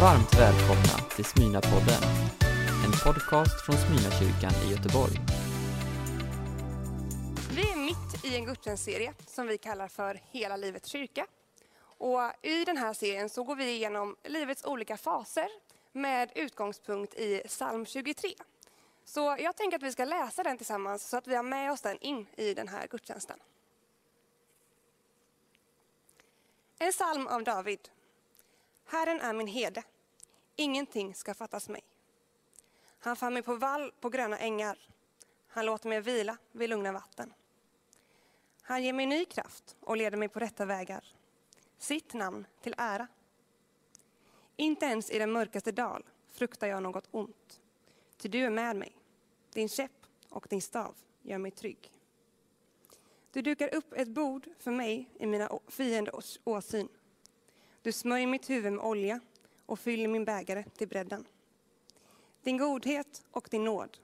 Varmt välkomna till Smyna-podden, en podcast från Smyna-kyrkan i Göteborg. Vi är mitt i en gudstjänstserie som vi kallar för Hela livets kyrka. Och I den här serien så går vi igenom livets olika faser med utgångspunkt i psalm 23. Så jag tänker att vi ska läsa den tillsammans så att vi har med oss den in i den här gudstjänsten. En psalm av David. Herren är min herde, ingenting ska fattas mig. Han för mig på vall på gröna ängar, han låter mig vila vid lugna vatten. Han ger mig ny kraft och leder mig på rätta vägar, sitt namn till ära. Inte ens i den mörkaste dal fruktar jag något ont, ty du är med mig. Din käpp och din stav gör mig trygg. Du dukar upp ett bord för mig i mina fienders åsyn. Du smörjer mitt huvud med olja och fyller min bägare till bredden. Din godhet och din nåd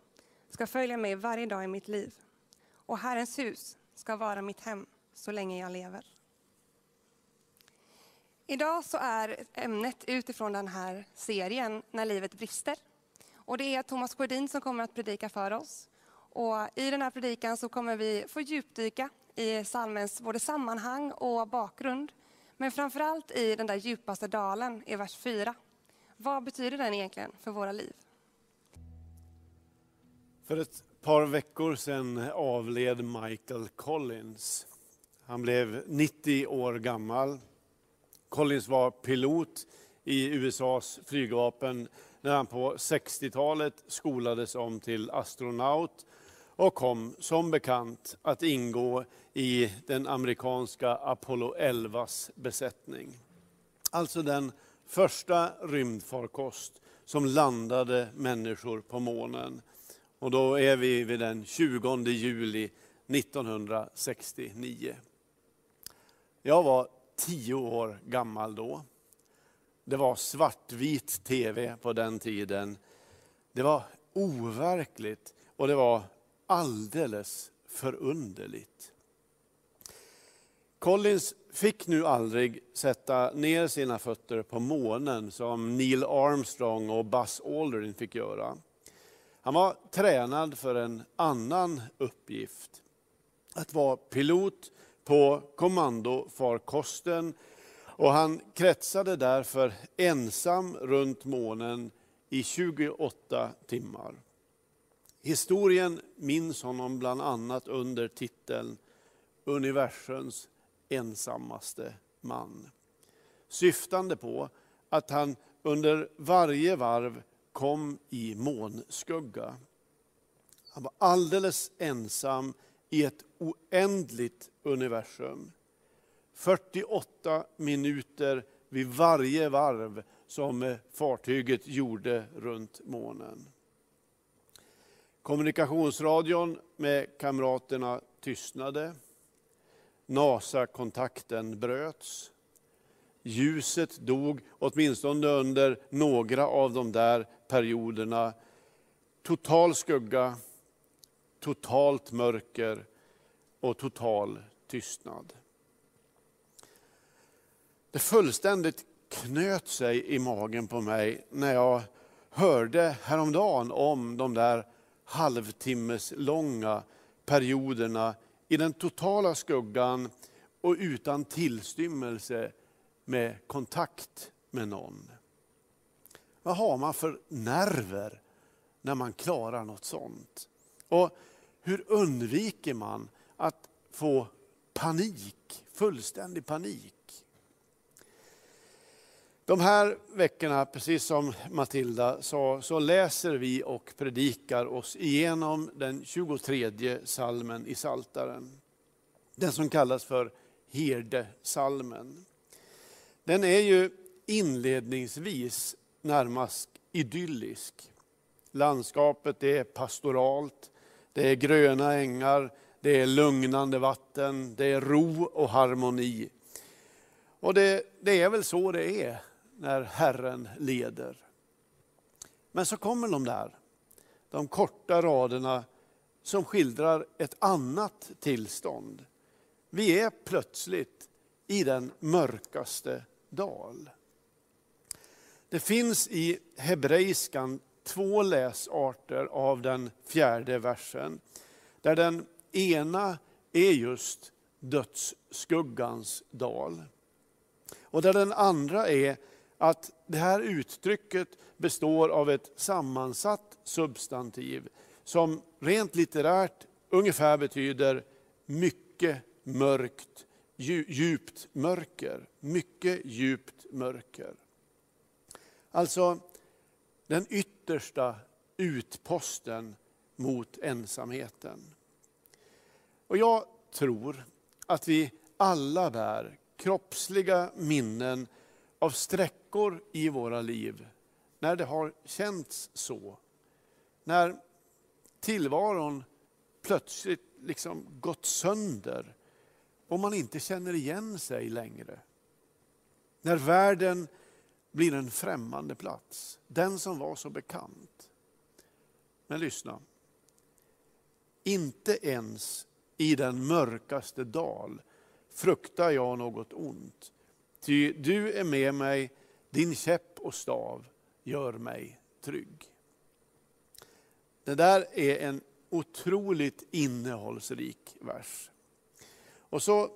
ska följa mig varje dag i mitt liv och Herrens hus ska vara mitt hem så länge jag lever. Idag så är ämnet utifrån den här serien När livet brister. Och det är Thomas Sjödin som kommer att predika för oss. Och I den här predikan så kommer vi få djupdyka i salmens både sammanhang och bakgrund. Men framförallt i den där djupaste dalen i vers 4. Vad betyder den egentligen för våra liv? För ett par veckor sedan avled Michael Collins. Han blev 90 år gammal. Collins var pilot i USAs flygvapen när han på 60-talet skolades om till astronaut och kom som bekant att ingå i den amerikanska Apollo 11s besättning. Alltså den första rymdfarkost som landade människor på månen. Och då är vi vid den 20 juli 1969. Jag var tio år gammal då. Det var svartvit tv på den tiden. Det var overkligt och det var alldeles förunderligt. Collins fick nu aldrig sätta ner sina fötter på månen som Neil Armstrong och Buzz Aldrin fick göra. Han var tränad för en annan uppgift. Att vara pilot på kommandofarkosten och han kretsade därför ensam runt månen i 28 timmar. Historien minns honom bland annat under titeln Universums ensammaste man. Syftande på att han under varje varv kom i månskugga. Han var alldeles ensam i ett oändligt universum. 48 minuter vid varje varv som fartyget gjorde runt månen. Kommunikationsradion med kamraterna tystnade. NASA-kontakten bröts. Ljuset dog, åtminstone under några av de där perioderna. Total skugga, totalt mörker och total tystnad. Det fullständigt knöt sig i magen på mig när jag hörde häromdagen om de där halvtimmeslånga perioderna i den totala skuggan och utan tillstymmelse med kontakt med någon. Vad har man för nerver när man klarar något sånt? Och hur undviker man att få panik, fullständig panik? De här veckorna, precis som Matilda sa, så läser vi och predikar oss igenom den 23 salmen i Saltaren. Den som kallas för herdesalmen. Den är ju inledningsvis närmast idyllisk. Landskapet är pastoralt, det är gröna ängar, det är lugnande vatten, det är ro och harmoni. Och det, det är väl så det är när Herren leder. Men så kommer de där, de korta raderna som skildrar ett annat tillstånd. Vi är plötsligt i den mörkaste dal. Det finns i hebreiskan två läsarter av den fjärde versen. Där den ena är just dödsskuggans dal. Och där den andra är att det här uttrycket består av ett sammansatt substantiv som rent litterärt ungefär betyder mycket mörkt, djupt mörker. Mycket djupt mörker. Alltså den yttersta utposten mot ensamheten. Och jag tror att vi alla bär kroppsliga minnen av sträckor i våra liv när det har känts så. När tillvaron plötsligt liksom gått sönder och man inte känner igen sig längre. När världen blir en främmande plats, den som var så bekant. Men lyssna. Inte ens i den mörkaste dal fruktar jag något ont. Ty du är med mig, din käpp och stav gör mig trygg. Det där är en otroligt innehållsrik vers. Och så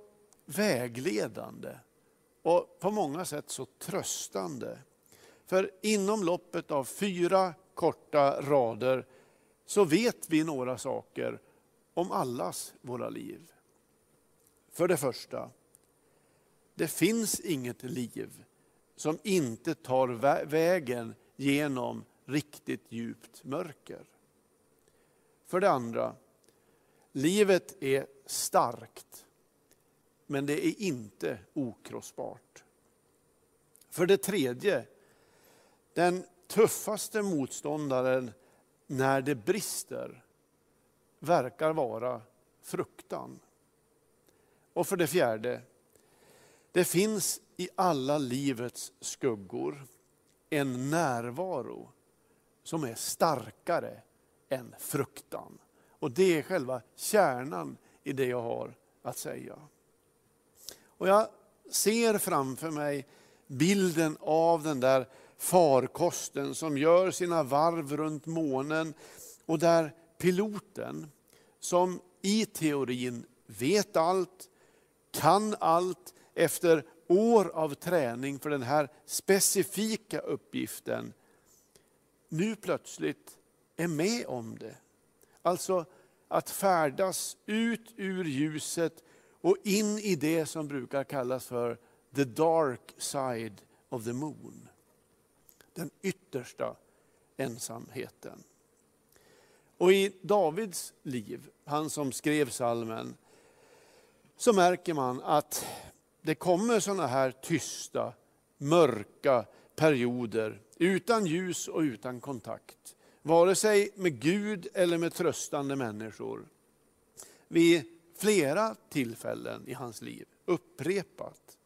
vägledande och på många sätt så tröstande. För inom loppet av fyra korta rader så vet vi några saker om allas våra liv. För det första, det finns inget liv som inte tar vägen genom riktigt djupt mörker. För det andra, livet är starkt, men det är inte okrossbart. För det tredje, den tuffaste motståndaren när det brister verkar vara fruktan. Och för det fjärde, det finns i alla livets skuggor en närvaro som är starkare än fruktan. Och det är själva kärnan i det jag har att säga. Och jag ser framför mig bilden av den där farkosten som gör sina varv runt månen och där piloten som i teorin vet allt, kan allt efter år av träning för den här specifika uppgiften, nu plötsligt är med om det. Alltså att färdas ut ur ljuset och in i det som brukar kallas för the dark side of the moon. Den yttersta ensamheten. Och i Davids liv, han som skrev salmen, så märker man att det kommer sådana här tysta, mörka perioder utan ljus och utan kontakt. Vare sig med Gud eller med tröstande människor. Vid flera tillfällen i hans liv, upprepat.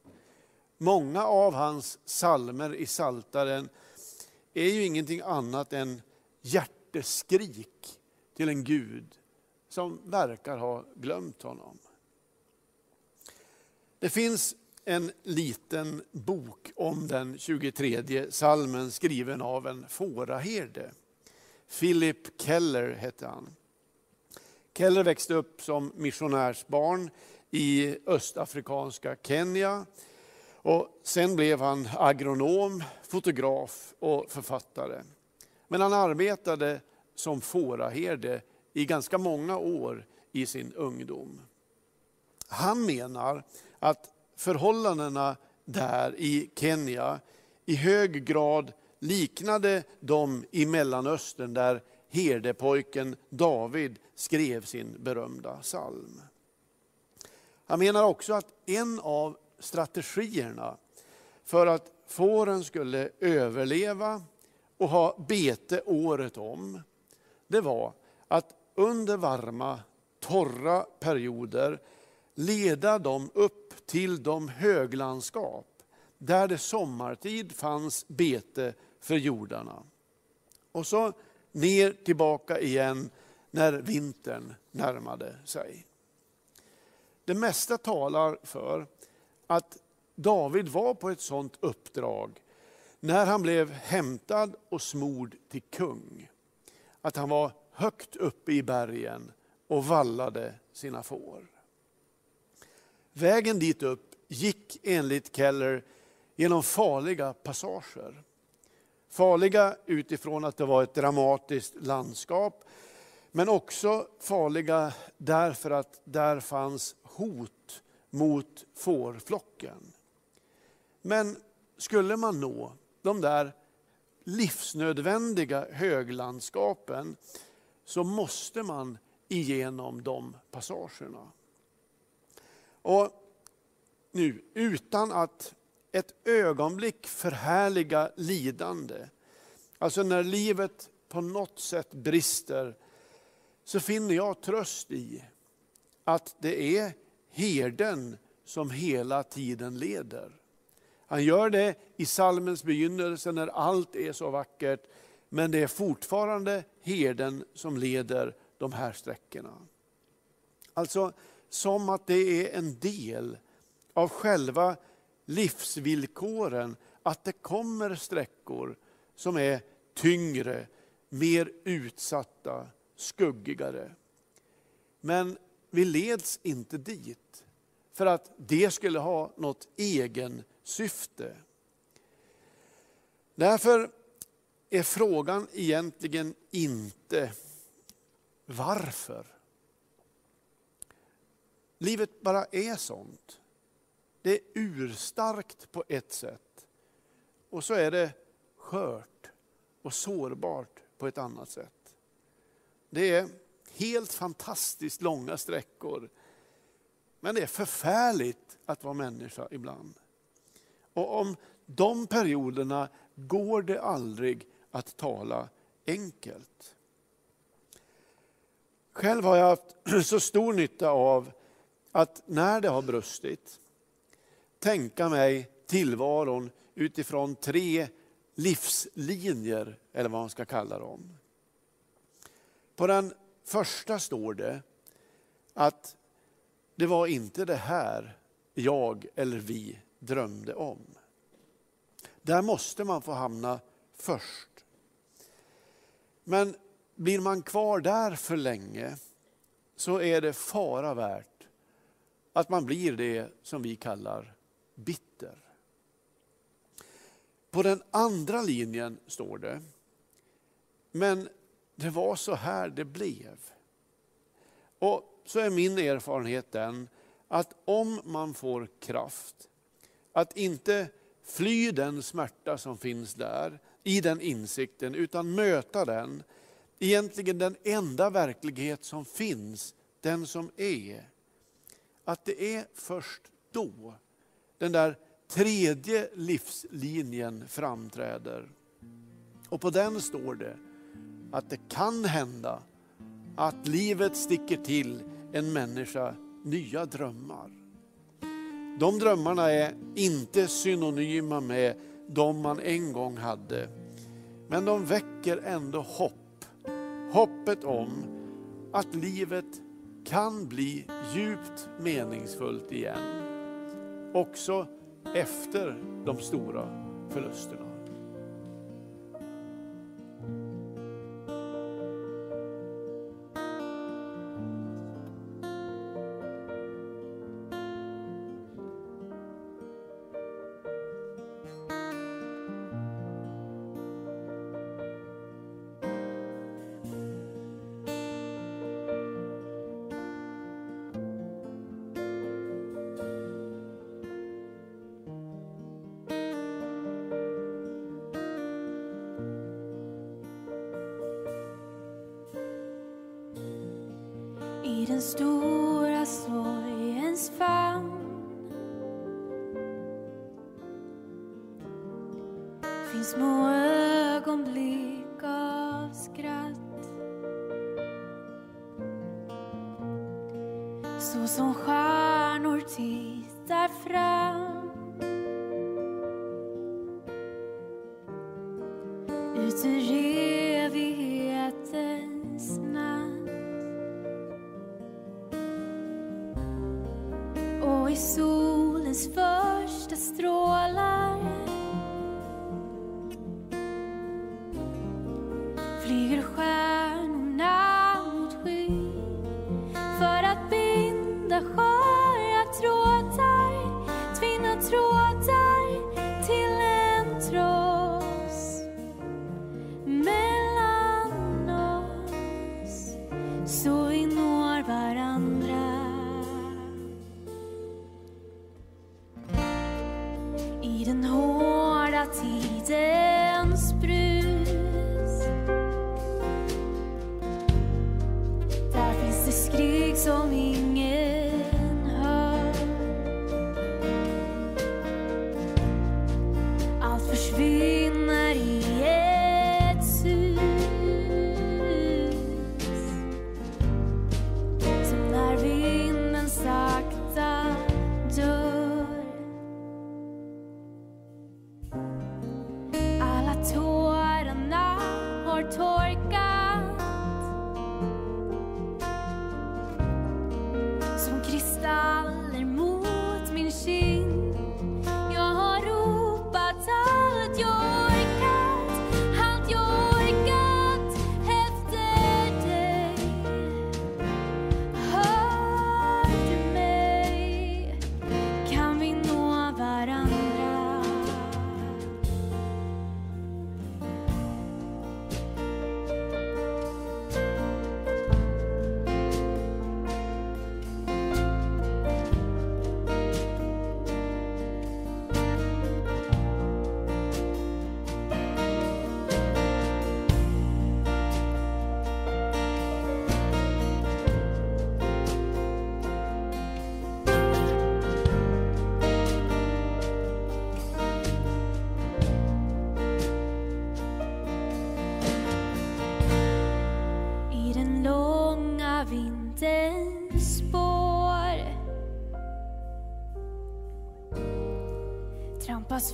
Många av hans salmer i Saltaren är ju ingenting annat än hjärteskrik till en Gud som verkar ha glömt honom. Det finns en liten bok om den 23 salmen skriven av en fåraherde. Philip Keller hette han. Keller växte upp som missionärsbarn i östafrikanska Kenya. Och sen blev han agronom, fotograf och författare. Men han arbetade som fåraherde i ganska många år i sin ungdom. Han menar att förhållandena där i Kenya i hög grad liknade de i Mellanöstern där herdepojken David skrev sin berömda psalm. Han menar också att en av strategierna för att fåren skulle överleva och ha bete året om, det var att under varma, torra perioder leda dem upp till de höglandskap där det sommartid fanns bete för jordarna. Och så ner tillbaka igen när vintern närmade sig. Det mesta talar för att David var på ett sådant uppdrag när han blev hämtad och smord till kung, att han var högt uppe i bergen och vallade sina får. Vägen dit upp gick enligt Keller genom farliga passager. Farliga utifrån att det var ett dramatiskt landskap, men också farliga därför att där fanns hot mot fårflocken. Men skulle man nå de där livsnödvändiga höglandskapen så måste man igenom de passagerna. Och nu, utan att ett ögonblick förhärliga lidande, alltså när livet på något sätt brister, så finner jag tröst i att det är herden som hela tiden leder. Han gör det i salmens begynnelse när allt är så vackert, men det är fortfarande herden som leder de här sträckorna. Alltså som att det är en del av själva livsvillkoren att det kommer sträckor som är tyngre, mer utsatta, skuggigare. Men vi leds inte dit för att det skulle ha något egen syfte. Därför är frågan egentligen inte varför. Livet bara är sånt. Det är urstarkt på ett sätt och så är det skört och sårbart på ett annat sätt. Det är helt fantastiskt långa sträckor. Men det är förfärligt att vara människa ibland. Och om de perioderna går det aldrig att tala enkelt. Själv har jag haft så stor nytta av att när det har brustit, tänka mig tillvaron utifrån tre livslinjer, eller vad man ska kalla dem. På den första står det att det var inte det här jag eller vi drömde om. Där måste man få hamna först. Men blir man kvar där för länge så är det fara värt att man blir det som vi kallar bitter. På den andra linjen står det, men det var så här det blev. Och så är min erfarenhet den att om man får kraft att inte fly den smärta som finns där, i den insikten, utan möta den, egentligen den enda verklighet som finns, den som är. Att det är först då den där tredje livslinjen framträder. Och på den står det att det kan hända att livet sticker till en människa nya drömmar. De drömmarna är inte synonyma med de man en gång hade. Men de väcker ändå hopp. Hoppet om att livet kan bli djupt meningsfullt igen. Också efter de stora förlusterna. Den stora sorgens famn. Finns små ögonblick av skratt. Så som stjärnor till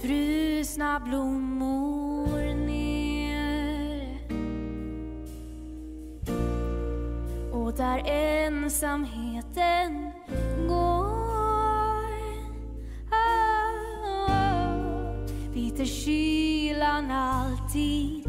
Frusna blommor ner. Och där ensamheten går. Ah, ah, ah. Biter kylan alltid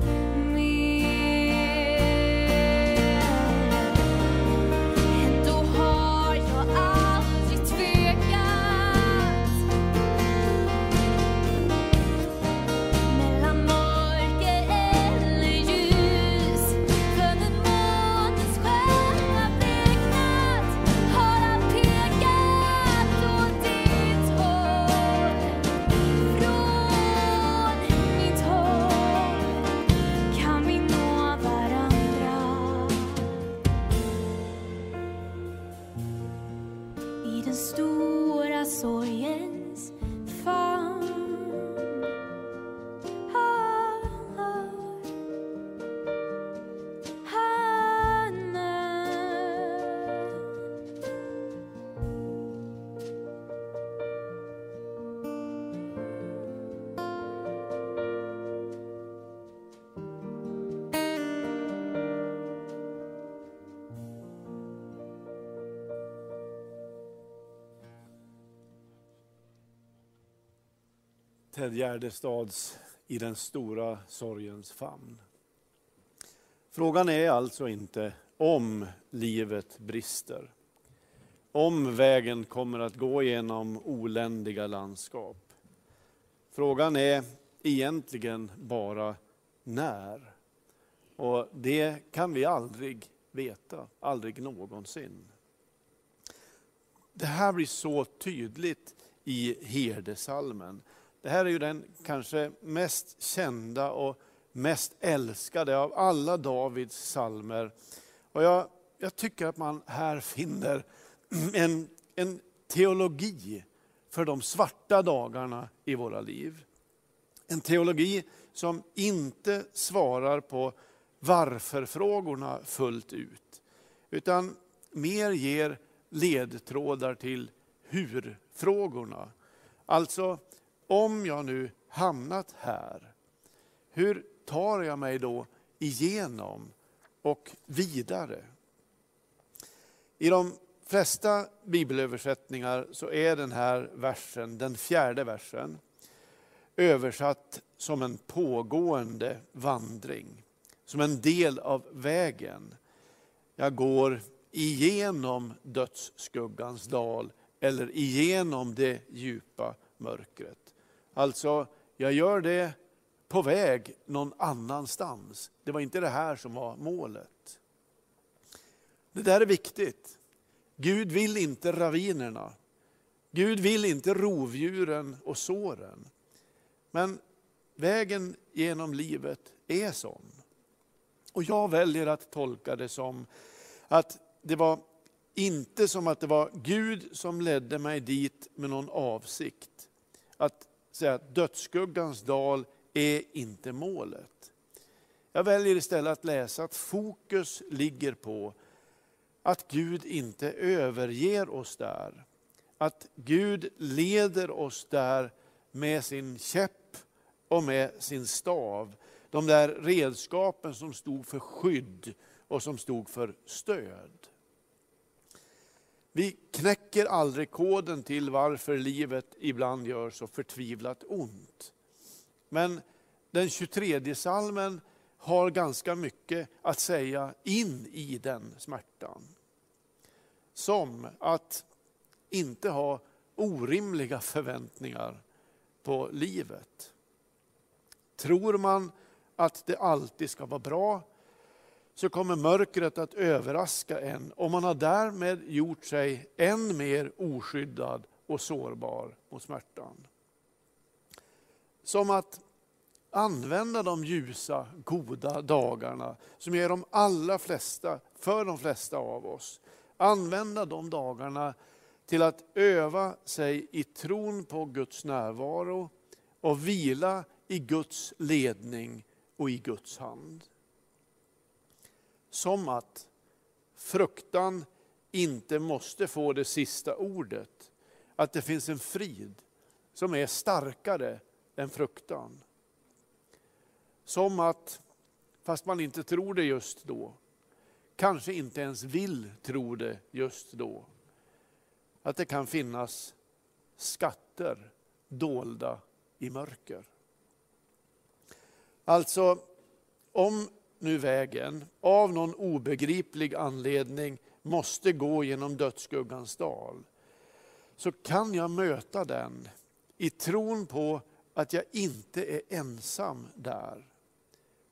Ted Gärdestads I den stora sorgens famn. Frågan är alltså inte om livet brister. Om vägen kommer att gå genom oländiga landskap. Frågan är egentligen bara när. Och det kan vi aldrig veta, aldrig någonsin. Det här blir så tydligt i herdesalmen. Det här är ju den kanske mest kända och mest älskade av alla Davids salmer. Och jag, jag tycker att man här finner en, en teologi för de svarta dagarna i våra liv. En teologi som inte svarar på varför-frågorna fullt ut, utan mer ger ledtrådar till hur-frågorna. Alltså, om jag nu hamnat här, hur tar jag mig då igenom och vidare? I de flesta bibelöversättningar så är den här versen, den fjärde versen, översatt som en pågående vandring. som en del av vägen. Jag går igenom dödsskuggans dal eller igenom det djupa mörkret. Alltså, jag gör det på väg någon annanstans. Det var inte det här som var målet. Det där är viktigt. Gud vill inte ravinerna. Gud vill inte rovdjuren och såren. Men vägen genom livet är sån. Och jag väljer att tolka det som att det var inte som att det var Gud som ledde mig dit med någon avsikt. Att säga att dödsskuggans dal är inte målet. Jag väljer istället att läsa att fokus ligger på att Gud inte överger oss där. Att Gud leder oss där med sin käpp och med sin stav. De där redskapen som stod för skydd och som stod för stöd. Vi knäcker aldrig koden till varför livet ibland gör så förtvivlat ont. Men den 23 salmen har ganska mycket att säga in i den smärtan. Som att inte ha orimliga förväntningar på livet. Tror man att det alltid ska vara bra så kommer mörkret att överraska en och man har därmed gjort sig än mer oskyddad och sårbar mot smärtan. Som att använda de ljusa, goda dagarna som är de allra flesta, för de flesta av oss. Använda de dagarna till att öva sig i tron på Guds närvaro och vila i Guds ledning och i Guds hand. Som att fruktan inte måste få det sista ordet. Att det finns en frid som är starkare än fruktan. Som att, fast man inte tror det just då, kanske inte ens vill tro det just då, att det kan finnas skatter dolda i mörker. Alltså, om nu vägen av någon obegriplig anledning måste gå genom dödsskuggans dal, så kan jag möta den i tron på att jag inte är ensam där.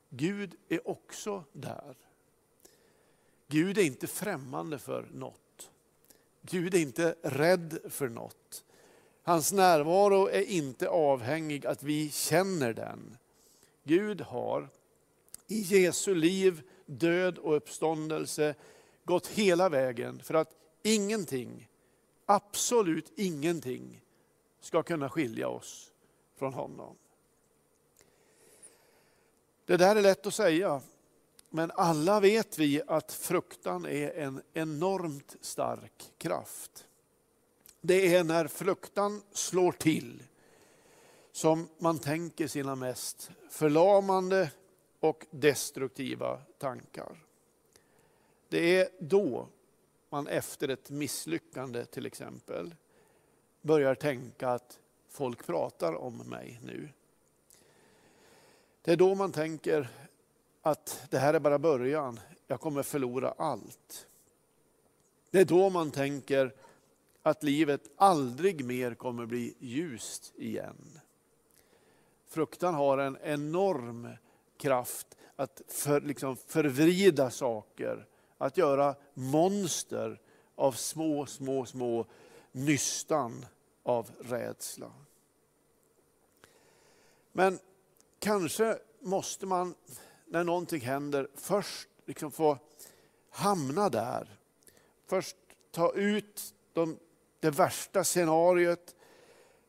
Gud är också där. Gud är inte främmande för något. Gud är inte rädd för något. Hans närvaro är inte avhängig att vi känner den. Gud har i Jesu liv, död och uppståndelse gått hela vägen för att ingenting, absolut ingenting, ska kunna skilja oss från honom. Det där är lätt att säga, men alla vet vi att fruktan är en enormt stark kraft. Det är när fruktan slår till som man tänker sina mest förlamande och destruktiva tankar. Det är då man efter ett misslyckande till exempel börjar tänka att folk pratar om mig nu. Det är då man tänker att det här är bara början, jag kommer förlora allt. Det är då man tänker att livet aldrig mer kommer bli ljust igen. Fruktan har en enorm kraft att för, liksom förvrida saker, att göra monster av små, små, små nystan av rädsla. Men kanske måste man, när någonting händer, först liksom få hamna där. Först ta ut de, det värsta scenariot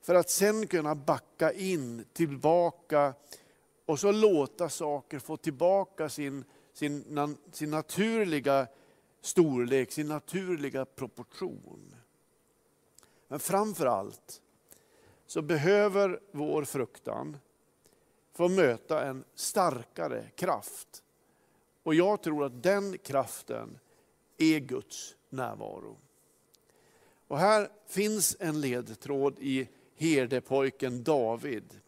för att sen kunna backa in, tillbaka och så låta saker få tillbaka sin, sin, sin naturliga storlek, sin naturliga proportion. Men framför allt så behöver vår fruktan få möta en starkare kraft. Och jag tror att den kraften är Guds närvaro. Och här finns en ledtråd i herdepojken David.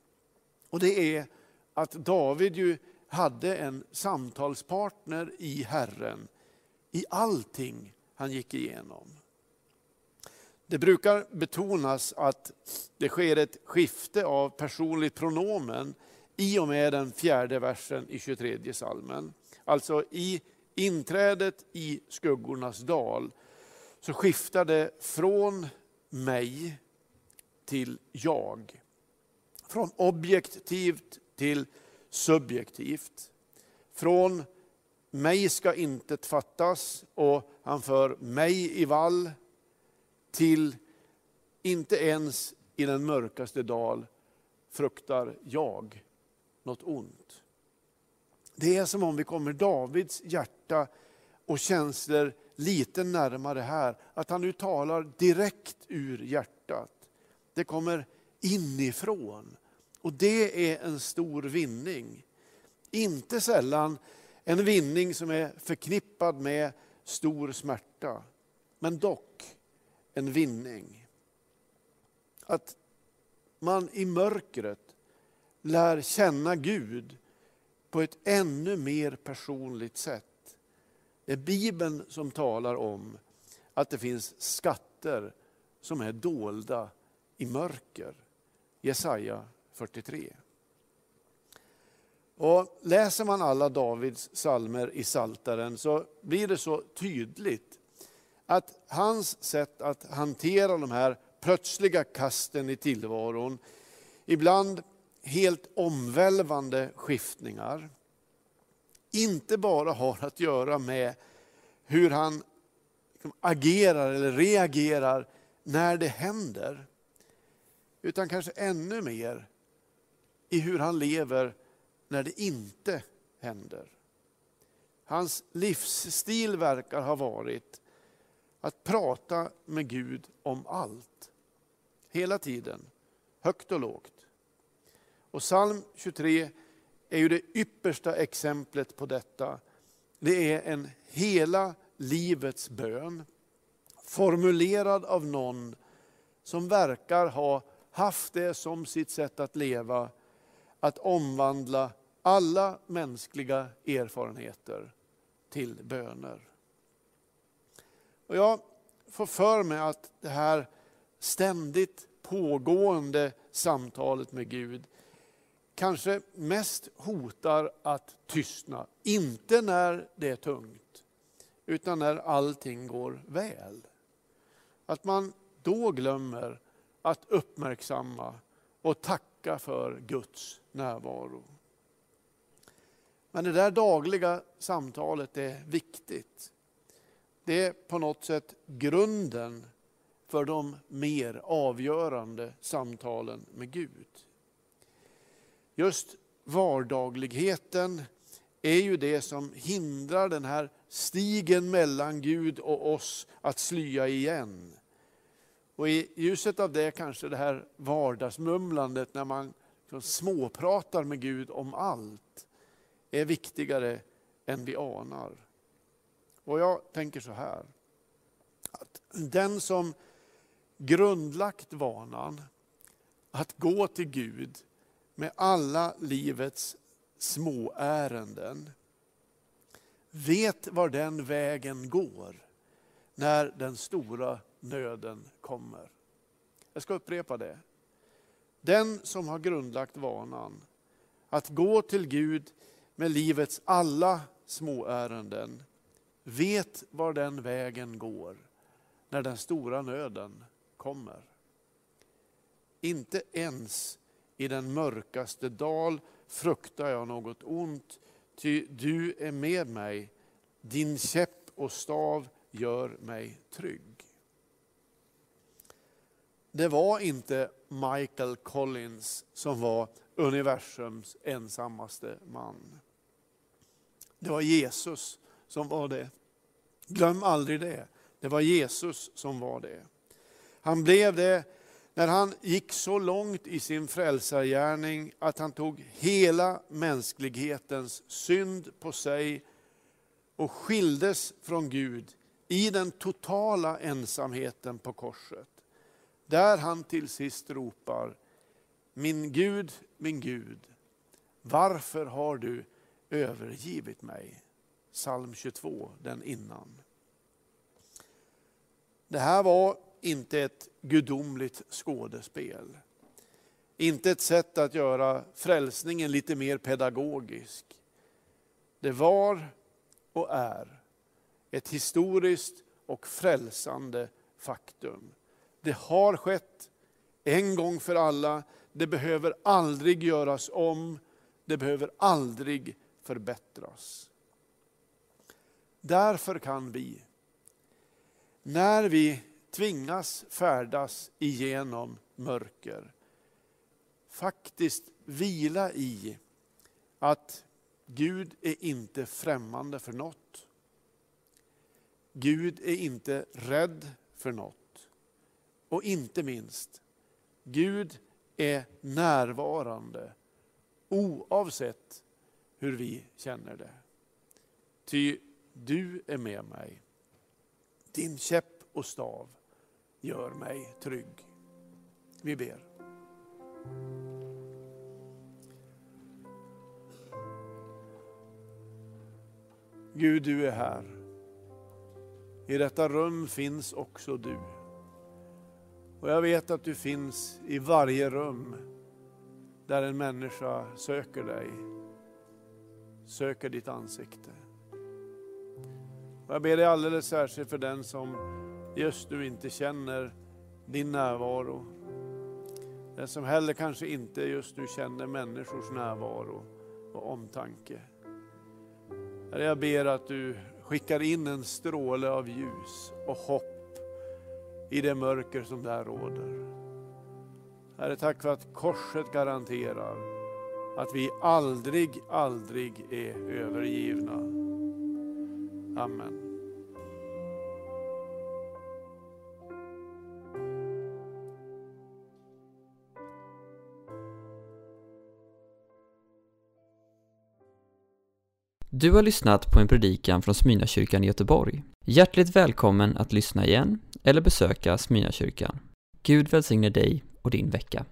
Och det är att David ju hade en samtalspartner i Herren i allting han gick igenom. Det brukar betonas att det sker ett skifte av personligt pronomen i och med den fjärde versen i 23 salmen. Alltså i inträdet i skuggornas dal så skiftar det från mig till jag. Från objektivt till subjektivt. Från mig ska intet fattas och han för mig i vall till inte ens i den mörkaste dal fruktar jag något ont. Det är som om vi kommer Davids hjärta och känslor lite närmare här. Att han nu talar direkt ur hjärtat. Det kommer inifrån. Och det är en stor vinning. Inte sällan en vinning som är förknippad med stor smärta. Men dock en vinning. Att man i mörkret lär känna Gud på ett ännu mer personligt sätt. Det är Bibeln som talar om att det finns skatter som är dolda i mörker. Jesaja 43. Och läser man alla Davids salmer i Saltaren så blir det så tydligt att hans sätt att hantera de här plötsliga kasten i tillvaron, ibland helt omvälvande skiftningar, inte bara har att göra med hur han liksom agerar eller reagerar när det händer, utan kanske ännu mer i hur han lever när det inte händer. Hans livsstil verkar ha varit att prata med Gud om allt. Hela tiden, högt och lågt. Och psalm 23 är ju det yppersta exemplet på detta. Det är en hela livets bön, formulerad av någon som verkar ha haft det som sitt sätt att leva, att omvandla alla mänskliga erfarenheter till böner. Och jag får för mig att det här ständigt pågående samtalet med Gud kanske mest hotar att tystna. Inte när det är tungt, utan när allting går väl. Att man då glömmer att uppmärksamma och tacka för Guds närvaro. Men det där dagliga samtalet är viktigt. Det är på något sätt grunden för de mer avgörande samtalen med Gud. Just vardagligheten är ju det som hindrar den här stigen mellan Gud och oss att slya igen. Och i ljuset av det kanske det här vardagsmumlandet när man som småpratar med Gud om allt är viktigare än vi anar. Och jag tänker så här, att den som grundlagt vanan att gå till Gud med alla livets små ärenden vet var den vägen går när den stora nöden kommer. Jag ska upprepa det. Den som har grundlagt vanan att gå till Gud med livets alla små ärenden vet var den vägen går när den stora nöden kommer. Inte ens i den mörkaste dal fruktar jag något ont, ty du är med mig. Din käpp och stav gör mig trygg. Det var inte Michael Collins som var universums ensammaste man. Det var Jesus som var det. Glöm aldrig det. Det var Jesus som var det. Han blev det när han gick så långt i sin frälsargärning att han tog hela mänsklighetens synd på sig och skildes från Gud i den totala ensamheten på korset. Där han till sist ropar, min Gud, min Gud, varför har du övergivit mig. Psalm 22, den innan. Det här var inte ett gudomligt skådespel. Inte ett sätt att göra frälsningen lite mer pedagogisk. Det var och är ett historiskt och frälsande faktum. Det har skett en gång för alla. Det behöver aldrig göras om. Det behöver aldrig förbättras. Därför kan vi, när vi tvingas färdas igenom mörker, faktiskt vila i att Gud är inte främmande för något. Gud är inte rädd för något. Och inte minst, Gud är närvarande oavsett hur vi känner det. Ty du är med mig. Din käpp och stav gör mig trygg. Vi ber. Gud, du är här. I detta rum finns också du. Och jag vet att du finns i varje rum där en människa söker dig, söker ditt ansikte. Och jag ber dig alldeles särskilt för den som just nu inte känner din närvaro. Den som heller kanske inte just nu känner människors närvaro och omtanke. Herre, jag ber att du skickar in en stråle av ljus och hopp i det mörker som där råder. Herre, tack för att korset garanterar att vi aldrig, aldrig är övergivna. Amen. Du har lyssnat på en predikan från Smyrnakyrkan i Göteborg. Hjärtligt välkommen att lyssna igen eller besöka Smyrnakyrkan. Gud välsigne dig och din vecka.